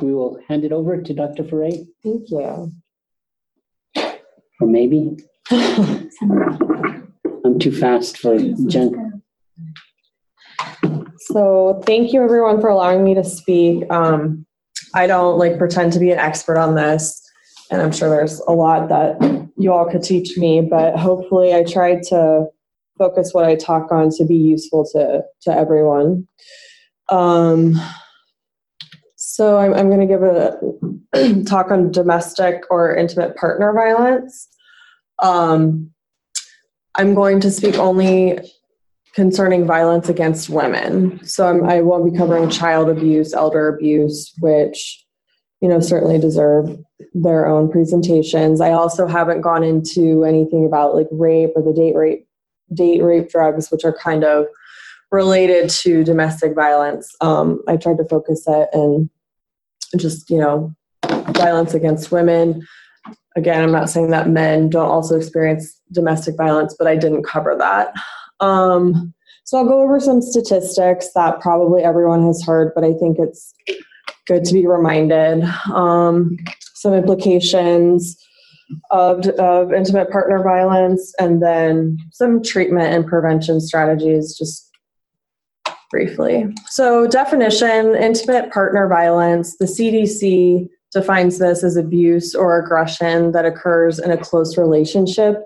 we will hand it over to Dr. Foray, Thank you. or maybe I'm too fast for Jen. So thank you everyone for allowing me to speak. Um, I don't like pretend to be an expert on this, and I'm sure there's a lot that you all could teach me, but hopefully I tried to focus what I talk on to be useful to to everyone. Um, so I'm, I'm going to give a talk on domestic or intimate partner violence. Um, I'm going to speak only concerning violence against women. So I'm, I will not be covering child abuse, elder abuse, which, you know, certainly deserve their own presentations. I also haven't gone into anything about like rape or the date rape, date rape drugs, which are kind of related to domestic violence. Um, I tried to focus it and just, you know, violence against women. Again, I'm not saying that men don't also experience domestic violence, but I didn't cover that. Um, so I'll go over some statistics that probably everyone has heard, but I think it's good to be reminded. Um, some implications of, of intimate partner violence, and then some treatment and prevention strategies, just briefly. So, definition intimate partner violence, the CDC defines this as abuse or aggression that occurs in a close relationship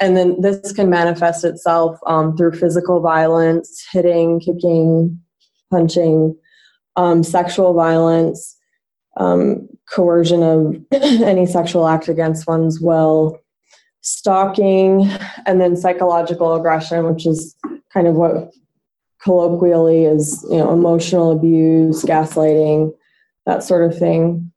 and then this can manifest itself um, through physical violence, hitting, kicking, punching, um, sexual violence, um, coercion of any sexual act against one's will, stalking, and then psychological aggression, which is kind of what colloquially is, you know, emotional abuse, gaslighting, that sort of thing.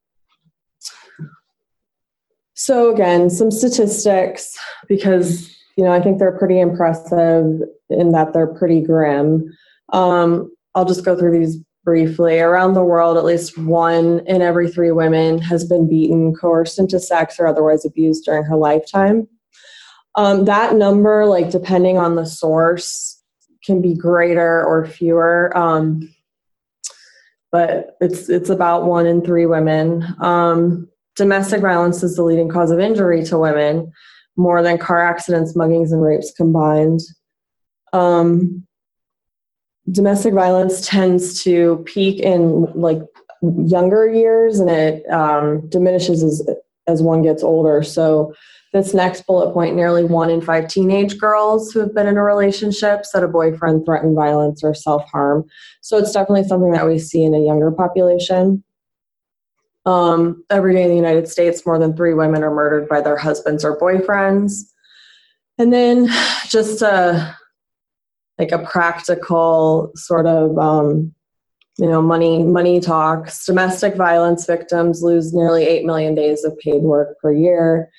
So again, some statistics because you know I think they're pretty impressive in that they're pretty grim. Um, I'll just go through these briefly. Around the world, at least one in every three women has been beaten, coerced into sex, or otherwise abused during her lifetime. Um, that number, like depending on the source, can be greater or fewer. Um, but it's it's about one in three women. Um, domestic violence is the leading cause of injury to women, more than car accidents, muggings, and rapes combined. Um, domestic violence tends to peak in like younger years and it um, diminishes as, as one gets older. So, this next bullet point nearly one in five teenage girls who have been in a relationship said a boyfriend threatened violence or self harm. So, it's definitely something that we see in a younger population. Um, every day in the United States, more than three women are murdered by their husbands or boyfriends. And then just a like a practical sort of um, you know money money talks. Domestic violence victims lose nearly eight million days of paid work per year,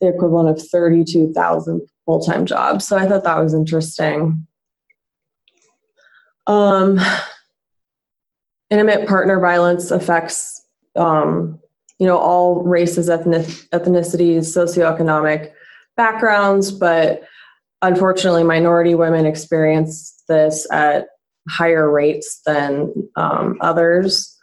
the equivalent of thirty two thousand full time jobs. So I thought that was interesting. Um, intimate partner violence affects um, you know, all races, ethnic, ethnicities, socioeconomic backgrounds, but unfortunately, minority women experience this at higher rates than um, others.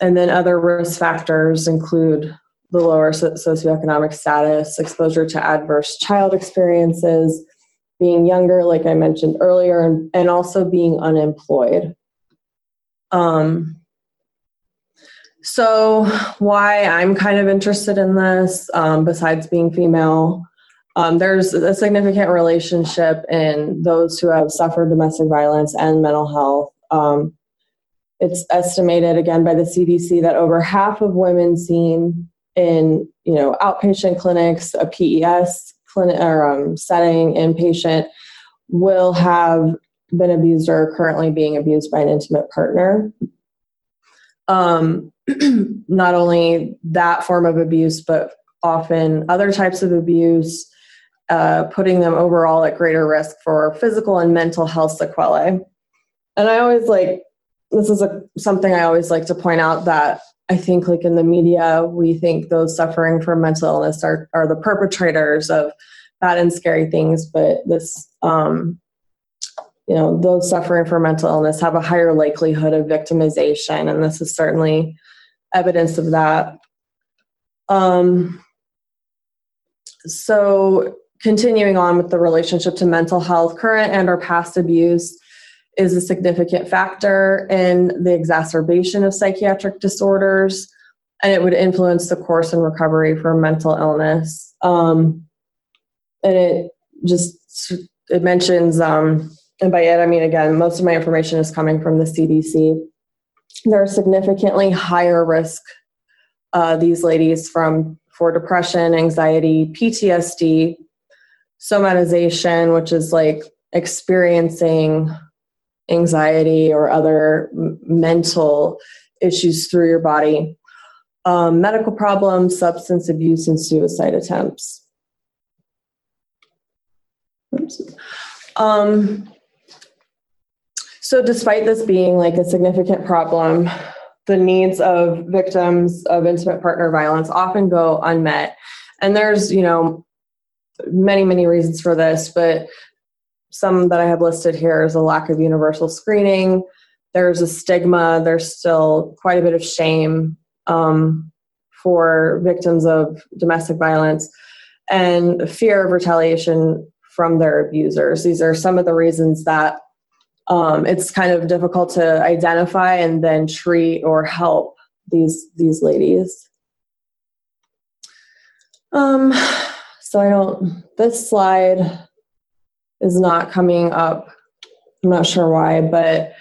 And then other risk factors include the lower socioeconomic status, exposure to adverse child experiences, being younger, like I mentioned earlier, and, and also being unemployed. Um, so, why I'm kind of interested in this, um, besides being female, um, there's a significant relationship in those who have suffered domestic violence and mental health. Um, it's estimated again by the CDC that over half of women seen in you know outpatient clinics, a PES clinic or um, setting, inpatient, will have been abused or are currently being abused by an intimate partner. Um, not only that form of abuse, but often other types of abuse, uh, putting them overall at greater risk for physical and mental health sequelae. And I always like this is a, something I always like to point out that I think like in the media we think those suffering from mental illness are are the perpetrators of bad and scary things, but this um, you know those suffering from mental illness have a higher likelihood of victimization, and this is certainly evidence of that. Um, so continuing on with the relationship to mental health, current and or past abuse is a significant factor in the exacerbation of psychiatric disorders, and it would influence the course and recovery for mental illness. Um, and it just it mentions, um, and by it I mean again, most of my information is coming from the CDC. There are significantly higher risk uh, these ladies from for depression, anxiety, PTSD, somatization, which is like experiencing anxiety or other mental issues through your body, um, medical problems, substance abuse, and suicide attempts. Um, so, despite this being like a significant problem, the needs of victims of intimate partner violence often go unmet. And there's, you know, many, many reasons for this, but some that I have listed here is a lack of universal screening. There's a stigma. There's still quite a bit of shame um, for victims of domestic violence and fear of retaliation from their abusers. These are some of the reasons that um, it's kind of difficult to identify and then treat or help these these ladies. Um, so I don't. This slide is not coming up. I'm not sure why, but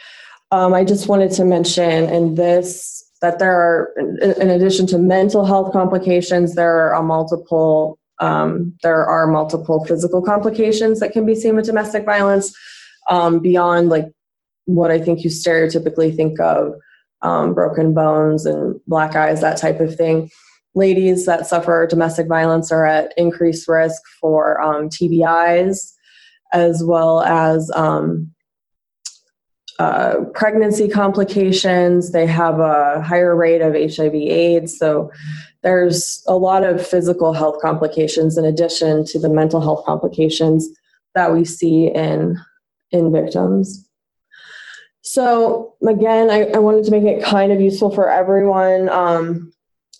um, I just wanted to mention in this that there are, in addition to mental health complications, there are multiple um, there are multiple physical complications that can be seen with domestic violence um, beyond like what I think you stereotypically think of um, broken bones and black eyes, that type of thing. Ladies that suffer domestic violence are at increased risk for um, TBIs as well as um, uh, pregnancy complications. They have a higher rate of HIV/AIDS. So there's a lot of physical health complications in addition to the mental health complications that we see in in victims. So again, I, I wanted to make it kind of useful for everyone. Um,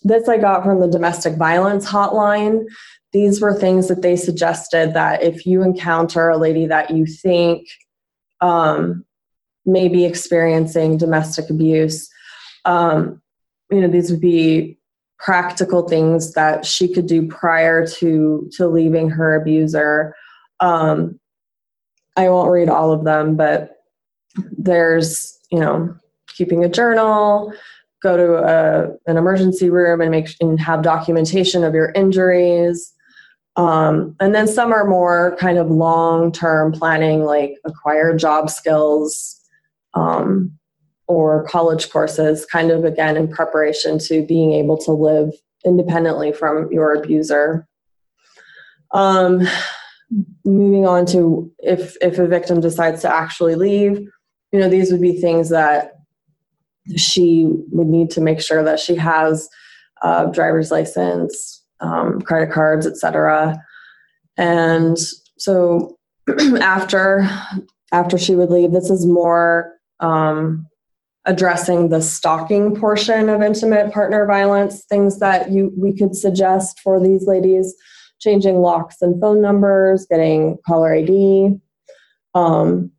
this I got from the domestic violence hotline. These were things that they suggested that if you encounter a lady that you think um, may be experiencing domestic abuse, um, you know, these would be practical things that she could do prior to to leaving her abuser. Um, I won't read all of them, but there's, you know, keeping a journal, go to a, an emergency room and make and have documentation of your injuries. Um, and then some are more kind of long term planning, like acquire job skills um, or college courses, kind of again in preparation to being able to live independently from your abuser. Um, moving on to if if a victim decides to actually leave you know these would be things that she would need to make sure that she has a driver's license um, credit cards etc and so after after she would leave this is more um, addressing the stalking portion of intimate partner violence things that you we could suggest for these ladies changing locks and phone numbers, getting caller ID. Um,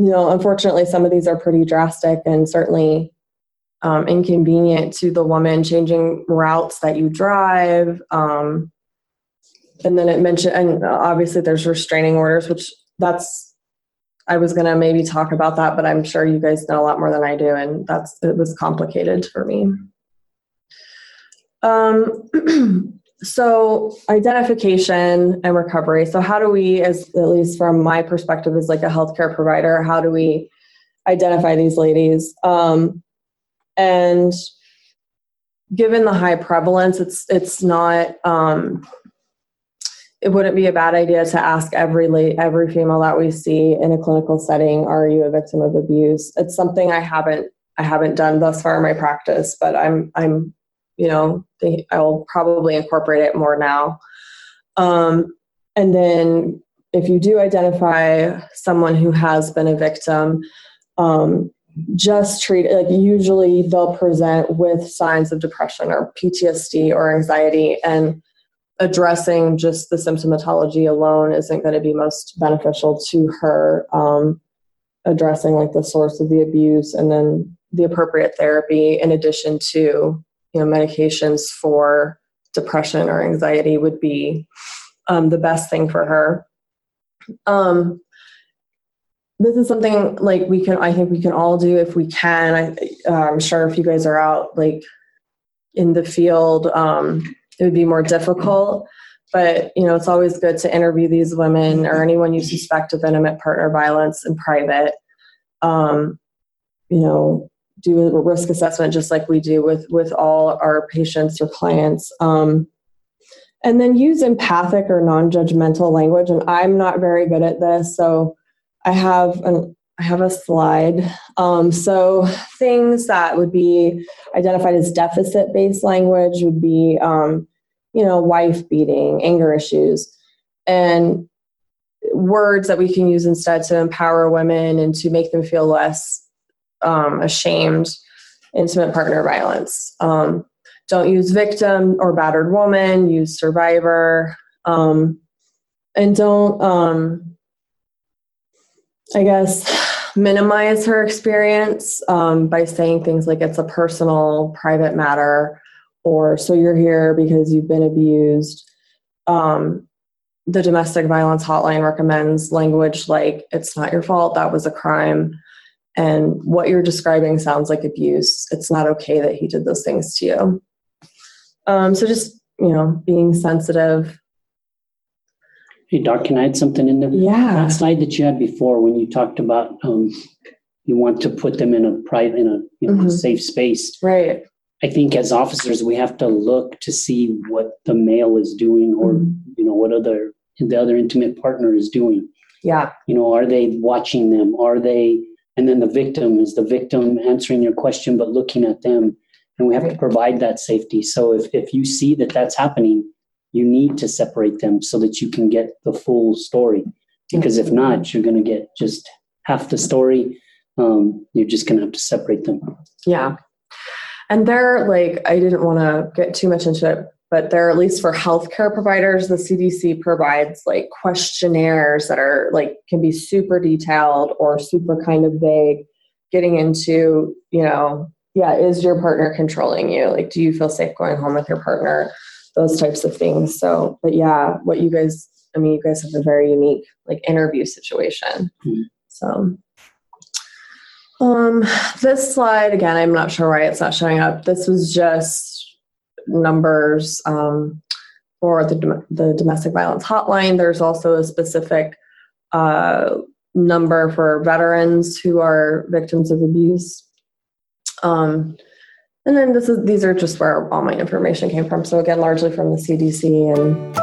you know, unfortunately, some of these are pretty drastic and certainly um, inconvenient to the woman, changing routes that you drive. Um, and then it mentioned, and obviously there's restraining orders, which that's, I was going to maybe talk about that, but I'm sure you guys know a lot more than I do. And that's, it was complicated for me. Um, so identification and recovery. So how do we as at least from my perspective as like a healthcare provider how do we identify these ladies? Um, and given the high prevalence it's it's not um, it wouldn't be a bad idea to ask every late every female that we see in a clinical setting are you a victim of abuse? It's something i haven't i haven't done thus far in my practice but i'm i'm you know, they, I'll probably incorporate it more now. Um, and then if you do identify someone who has been a victim, um, just treat it like usually they'll present with signs of depression or PTSD or anxiety and addressing just the symptomatology alone isn't going to be most beneficial to her um, addressing like the source of the abuse and then the appropriate therapy in addition to you know medications for depression or anxiety would be um, the best thing for her. Um, this is something like we can i think we can all do if we can. I, i'm sure if you guys are out like in the field um, it would be more difficult. But you know it's always good to interview these women or anyone you suspect of intimate partner violence in private. Um, you know do a risk assessment just like we do with with all our patients or clients. Um, and then use empathic or non-judgmental language and i'm not very good at this so i have an i have a slide. Um, so things that would be identified as deficit based language would be um, you know wife beating anger issues and words that we can use instead to empower women and to make them feel less um, ashamed intimate partner violence. Um, don't use victim or battered woman use survivor. Um, and don't um, i guess minimize her experience um, by saying things like it's a personal private matter or so you're here because you've been abused. Um, the domestic violence hotline recommends language like it's not your fault. That was a crime and what you're describing sounds like abuse it's not okay that he did those things to you um, so just you know being sensitive Hey, Doc, can I add something in there? yeah That slide that you had before, when you talked about, um, you want to put them in a private, in a, you know, Mhm. safe space. right I think as officers, we have to look to see what the male is doing or, Mhm. you know, what other, the other intimate partner is doing. yeah You know, are they watching them? Are they, and then the victim, is the victim answering your question but looking at them? And we have to provide that safety. So if, if you see that that's happening, you need to separate them so that you can get the full story. Because if not, you're going to get just half the story. Um, you're just going to have to separate them. Yeah. And they're like, I didn't want to get too much into it, but they're at least for healthcare providers, the CDC provides like questionnaires that are like can be super detailed or super kind of vague, getting into, you know, yeah, is your partner controlling you? Like, do you feel safe going home with your partner? Those types of things. So, but yeah, what you guys, I mean, you guys have a very unique like interview situation. Mhm. So, um, this slide again, I'm not sure why it's not showing up. This was just numbers um, for the the domestic violence hotline. There's also a specific uh, number for veterans who are victims of abuse. Um, and then this is these are just where all my information came from. So again, largely from the CDC and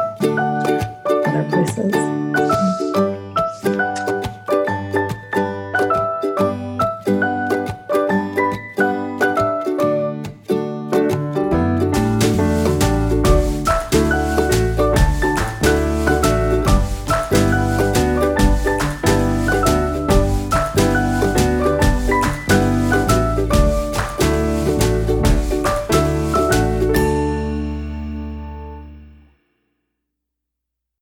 other places.